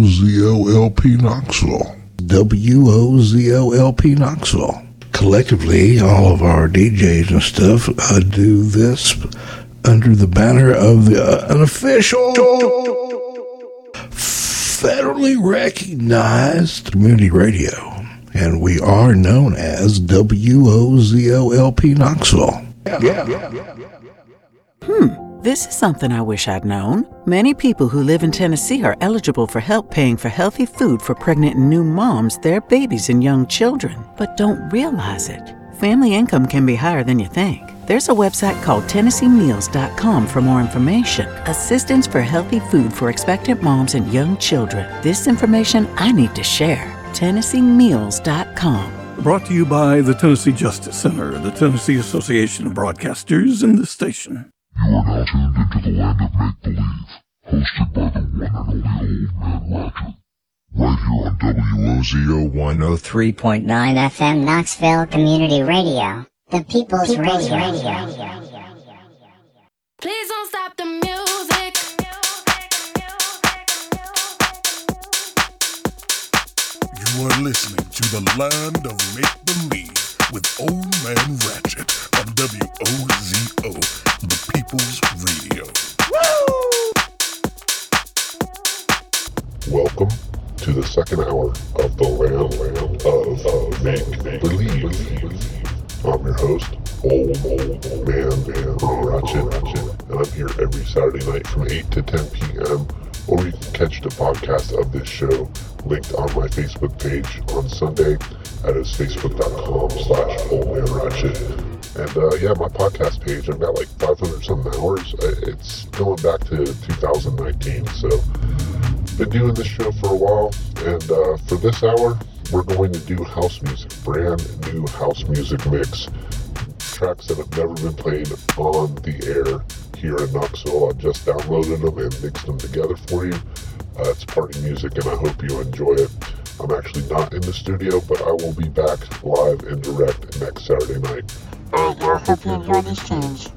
WOZOLP Knoxville. WOZOLP Knoxville. Collectively, all of our DJs and stuff uh, do this under the banner of the uh, unofficial, federally recognized community radio. And we are known as WOZOLP Knoxville. Yeah, yeah, yeah, Hmm. This is something I wish I'd known. Many people who live in Tennessee are eligible for help paying for healthy food for pregnant and new moms, their babies, and young children, but don't realize it. Family income can be higher than you think. There's a website called TennesseeMeals.com for more information. Assistance for healthy food for expectant moms and young children. This information I need to share. TennesseeMeals.com. Brought to you by the Tennessee Justice Center, the Tennessee Association of Broadcasters, and the station. You are now tuned into the land of make believe, hosted by the one and only Old Man Ratchet. Right here on WOZO 103.9 FM Knoxville Community Radio, the People's, People's Radio. Radio. Please don't stop the music. You are listening to the land of make believe with Old Man Ratchet on WOZO, the People's Radio. Woo! Welcome to the second hour of the land, land of, make, make believe. I'm your host, Old Old Man Man Ratchet, and I'm here every Saturday night from 8 to 10 p.m. Or you can catch the podcast of this show linked on my Facebook page on Sunday at facebook.com slash oldmanratchet. And uh, yeah, my podcast page, I've got like 500 something hours. It's going back to 2019. So, been doing this show for a while. And uh, for this hour, we're going to do house music, brand new house music mix. Tracks that have never been played on the air here in Knoxville. I just downloaded them and mixed them together for you. Uh, it's party music, and I hope you enjoy it. I'm actually not in the studio, but I will be back live and direct next Saturday night. Y'all, hope you enjoy these tunes.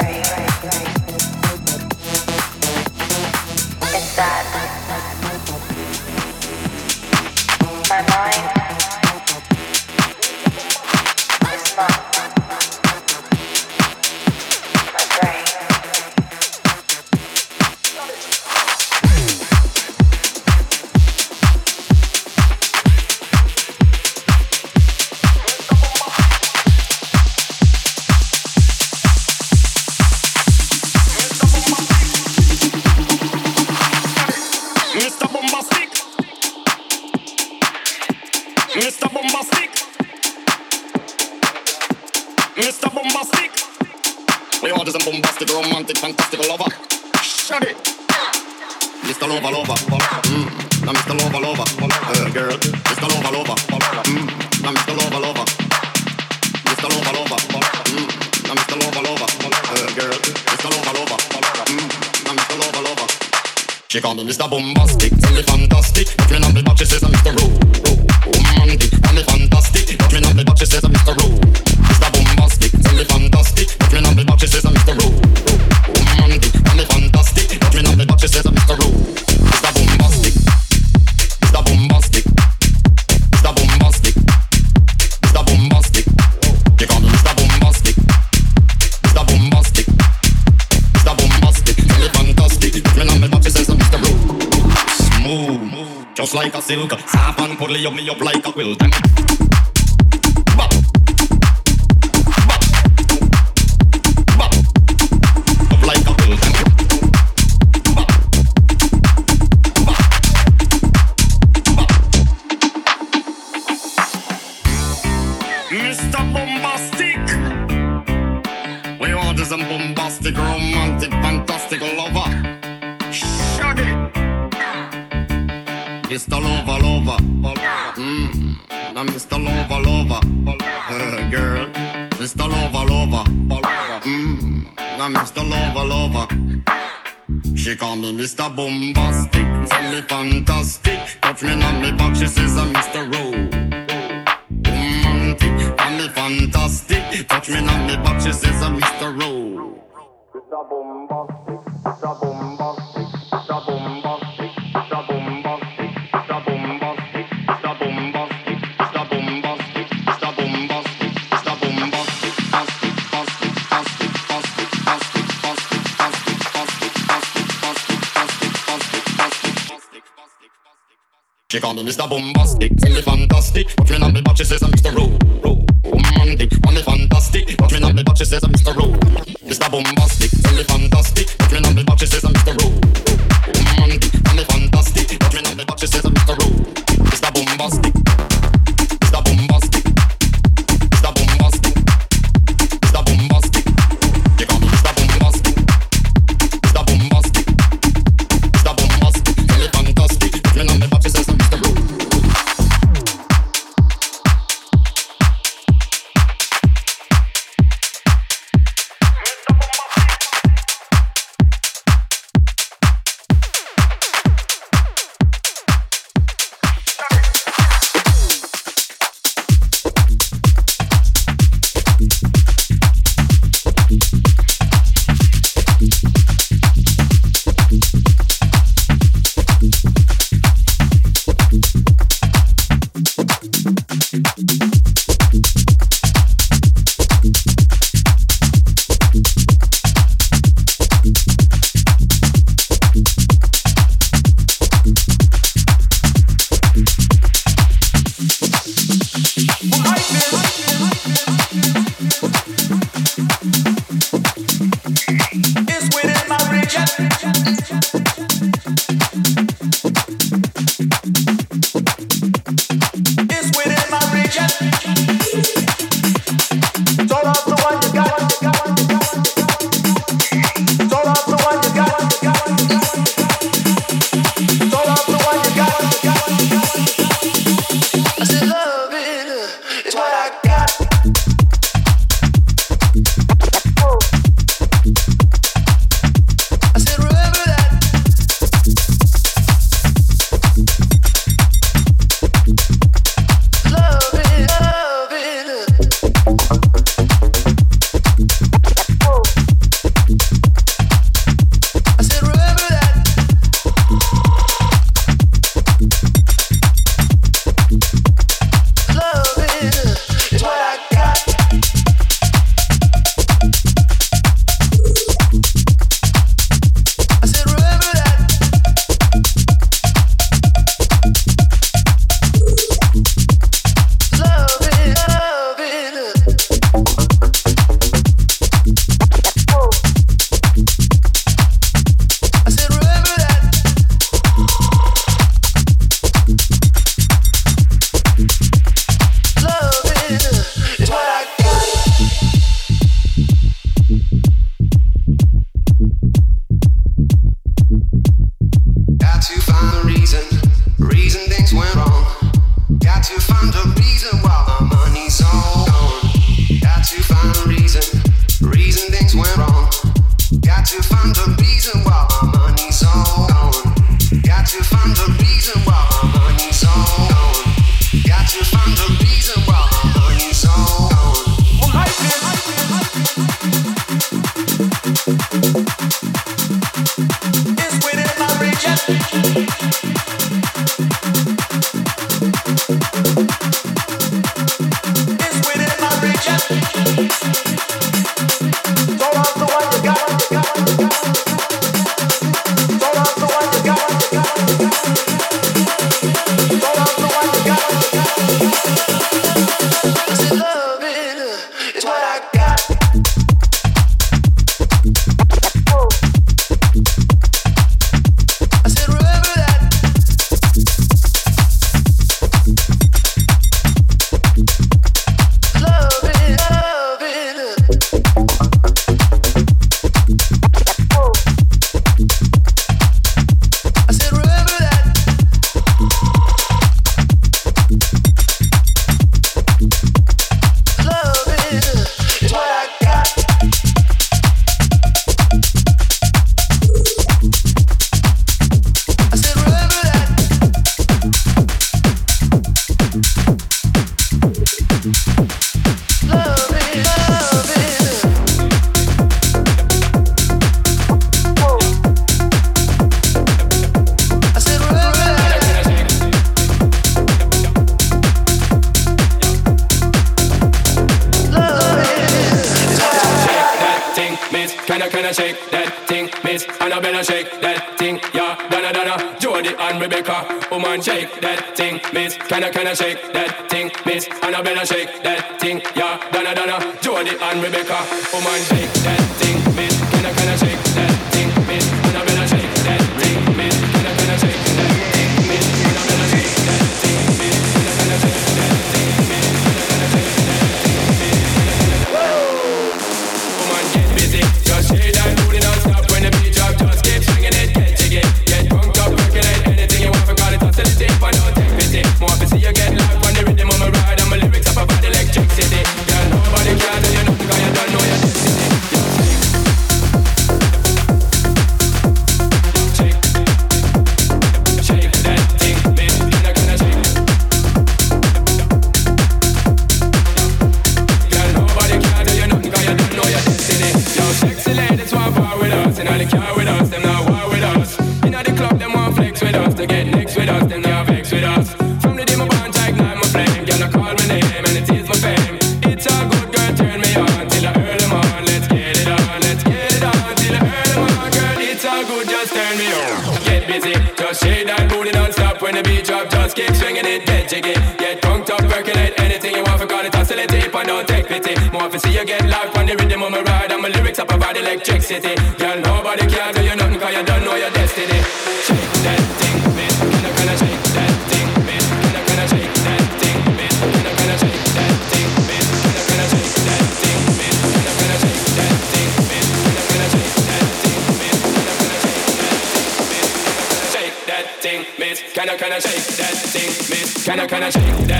brain. a Mr. Lover Lover. She call me Mr. Boombastic, tell me fantastic. Touch me on me back, she says I'm Mr. Rowe. Romantic, call me fantastic. Touch me on me back, she says I'm Mr. Rowe. Mr. Boombastic, Mr. Boombastic. She call me Mr. Bombastic, tell me fantastic. Watch me on me butt, she says I'm Mr. Rowe. Romantic, oh, want me fantastic. Watch me on me she says I'm Mr. Rowe. Mr. Bombastic. better shake that thing, miss. And I better shake that thing, yeah. Donna, Donna, Jody and Rebecca. Oh Woman, shake that thing, miss. Can I, can I shake that thing, miss? And I better shake that thing, yeah. Donna, Donna, Jody and Rebecca. Oh Woman, shake that city. Girl, nobody can do you nothing cause you don't know your destiny. Shake that thing, man. Can I, can I shake that thing, man? Can I, can I shake that thing, man? Can I, can I shake that thing, man? Can I, can I shake that thing, man? Can I, can I shake that thing, man? Can I, can I shake that thing, man? Can I, can I shake that thing, man? Can I, can I shake that thing, man? Can I, can I shake that thing, man? Can I, can I shake that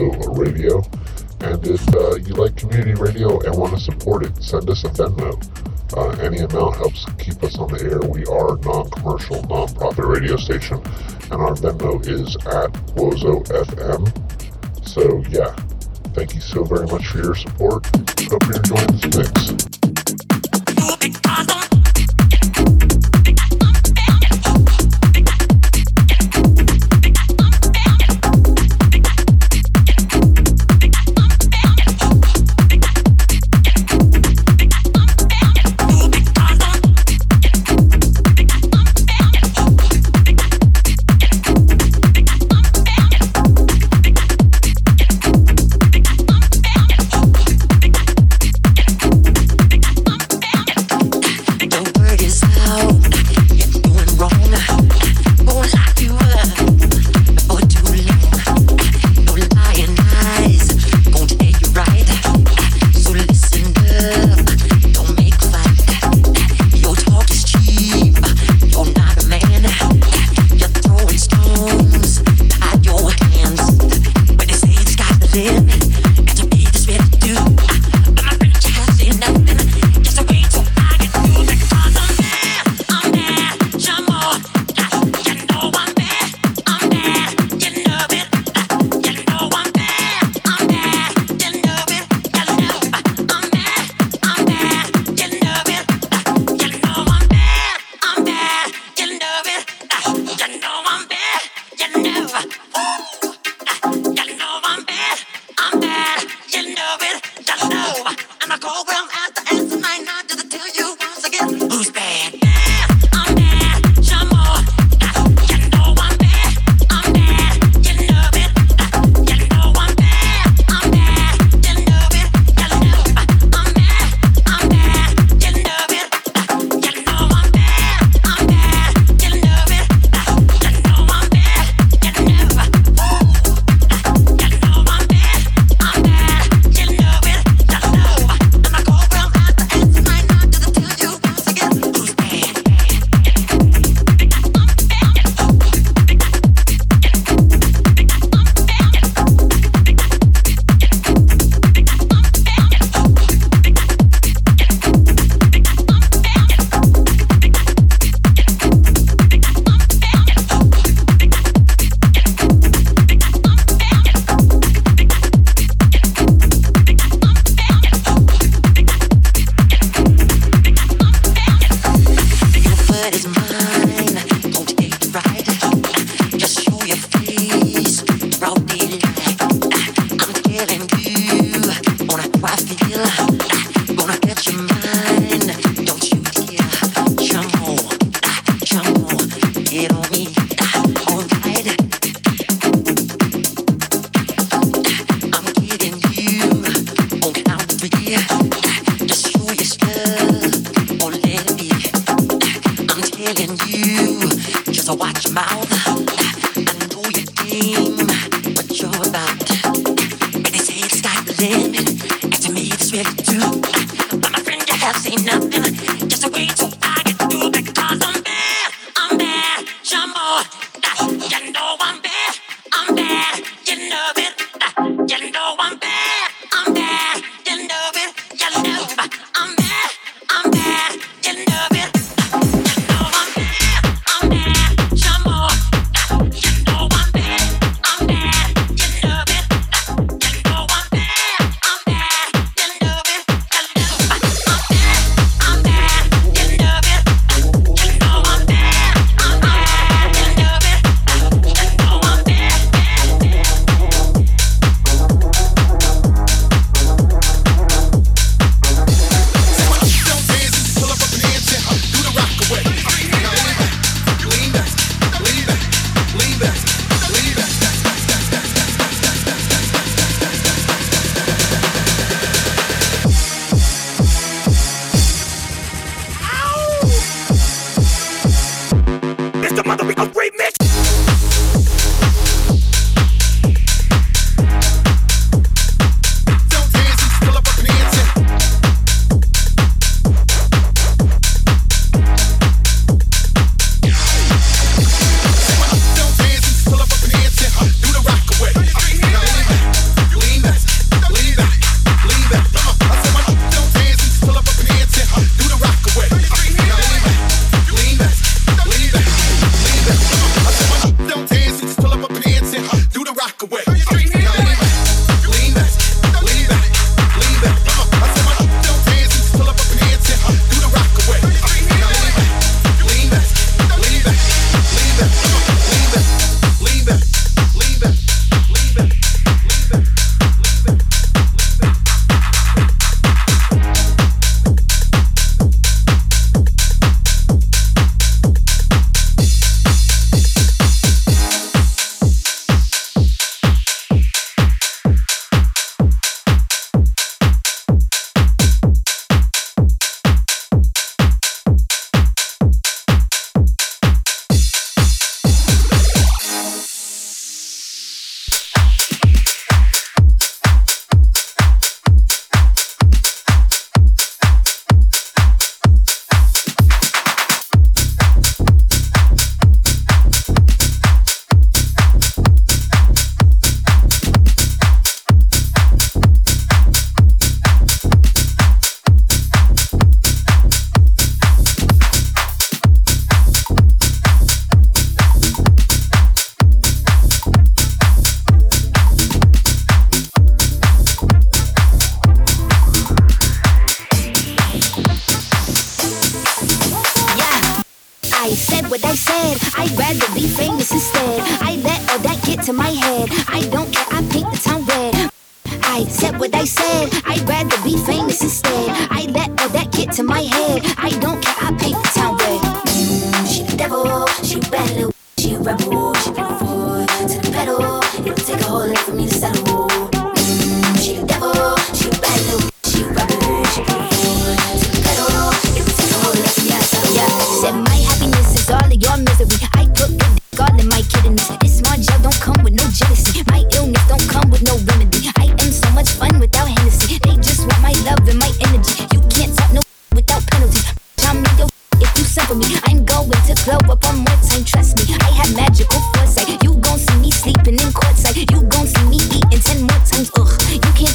Feel Radio. And if uh, you like community radio and want to support it, send us a Venmo. Uh, any amount helps keep us on the air. We are a non-commercial, non-profit radio station, and our Venmo is at Wozo FM. So yeah, thank you so very much for your support. Hope you're enjoying this mix.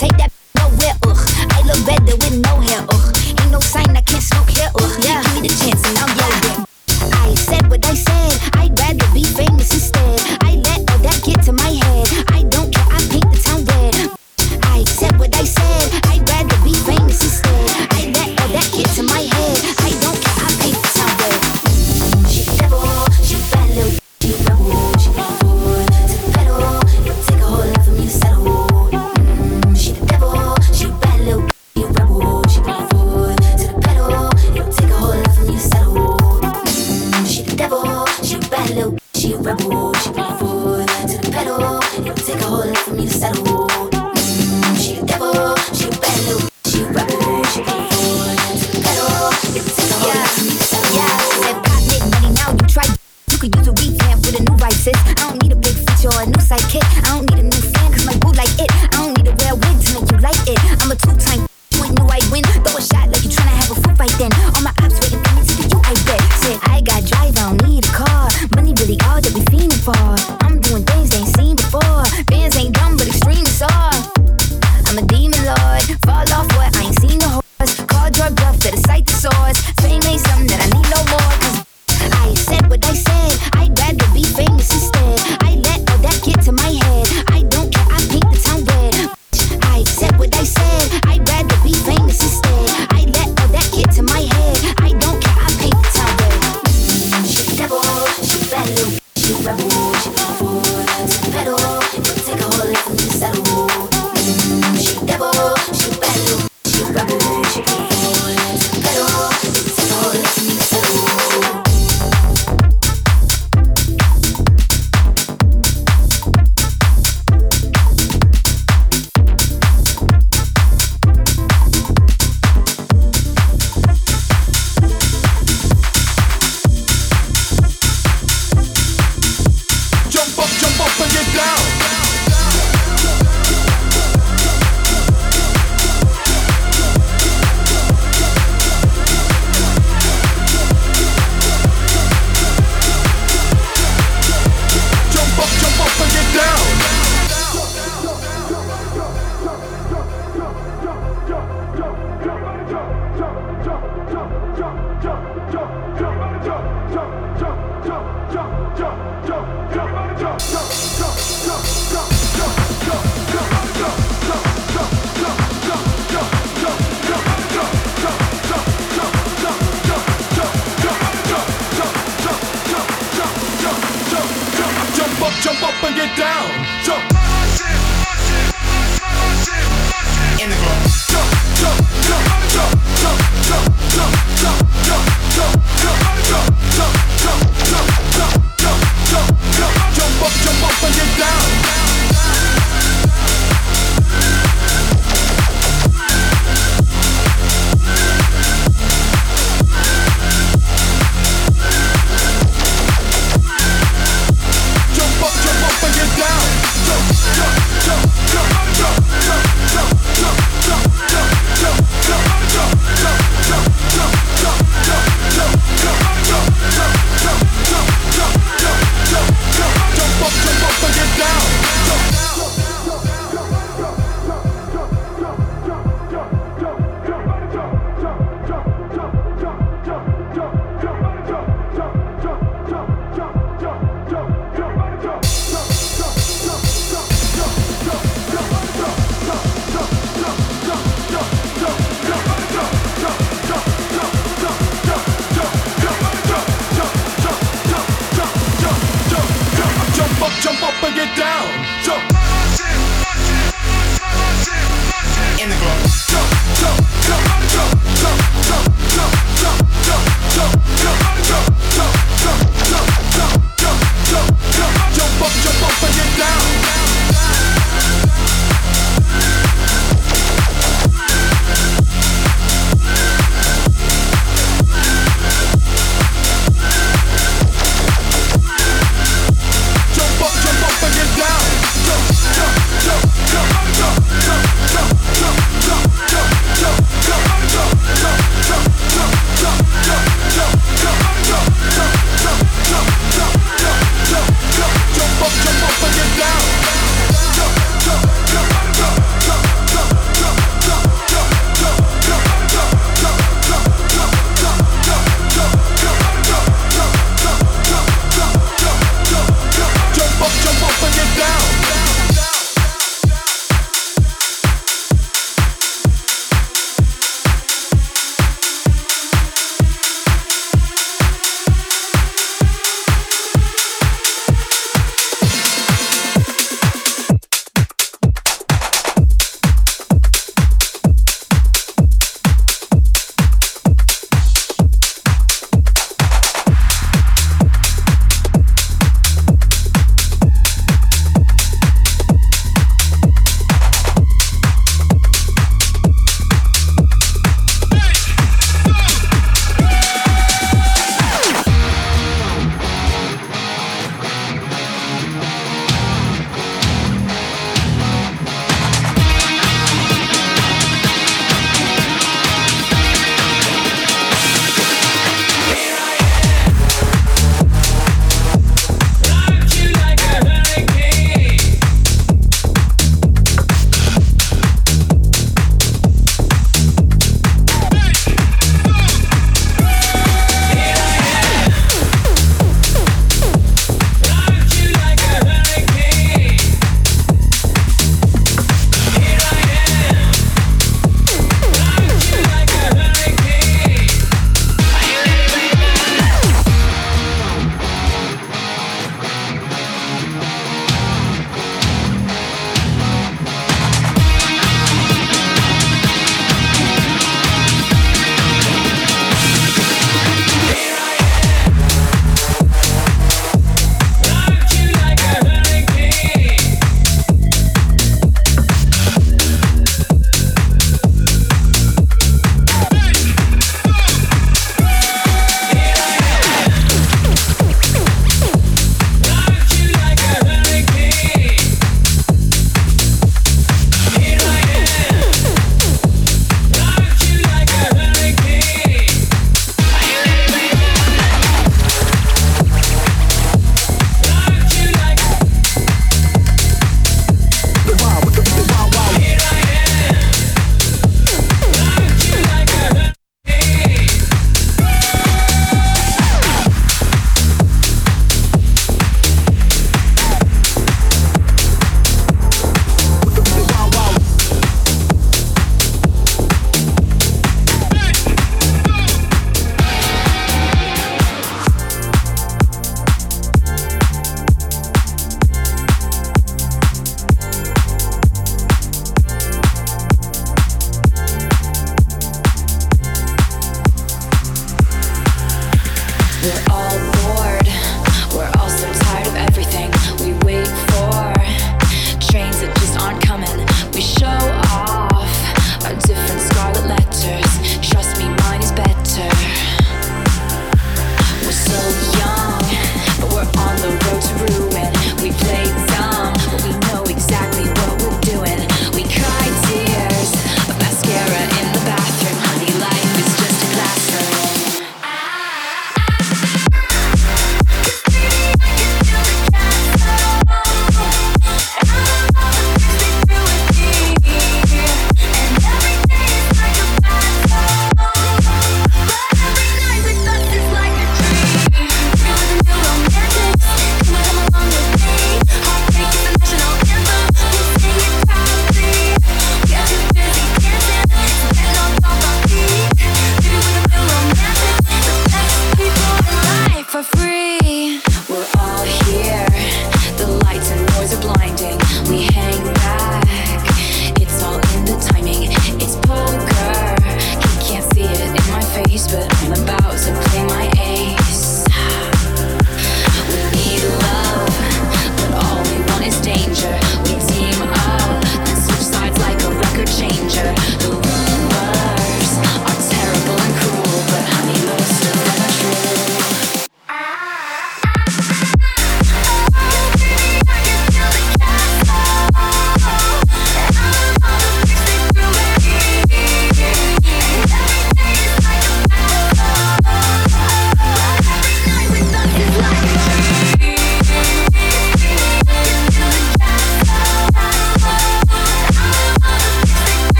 Take that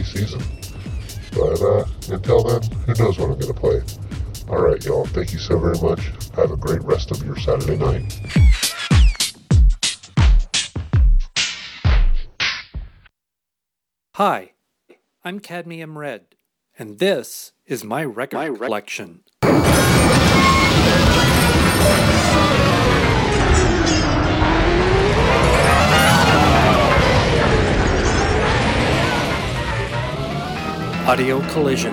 holiday season. But uh, until then, who knows what I'm going to play. All right, y'all. Thank you so very much. Have a great rest of your Saturday night. Hi, I'm Cadmium Red, and this is my record my collection. Audio Collision,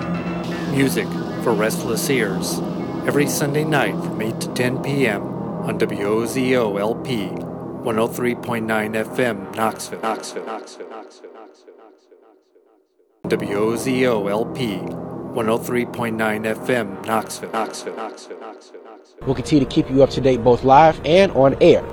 music for restless ears, every Sunday night from 8 to 10 p.m. on WOZO LP 103.9 FM Knoxville. Knoxville. Knoxville. Knoxville. WOZO LP 103.9 FM Knoxville. Knoxville. Knoxville. We'll continue to keep you up to date both live and on air.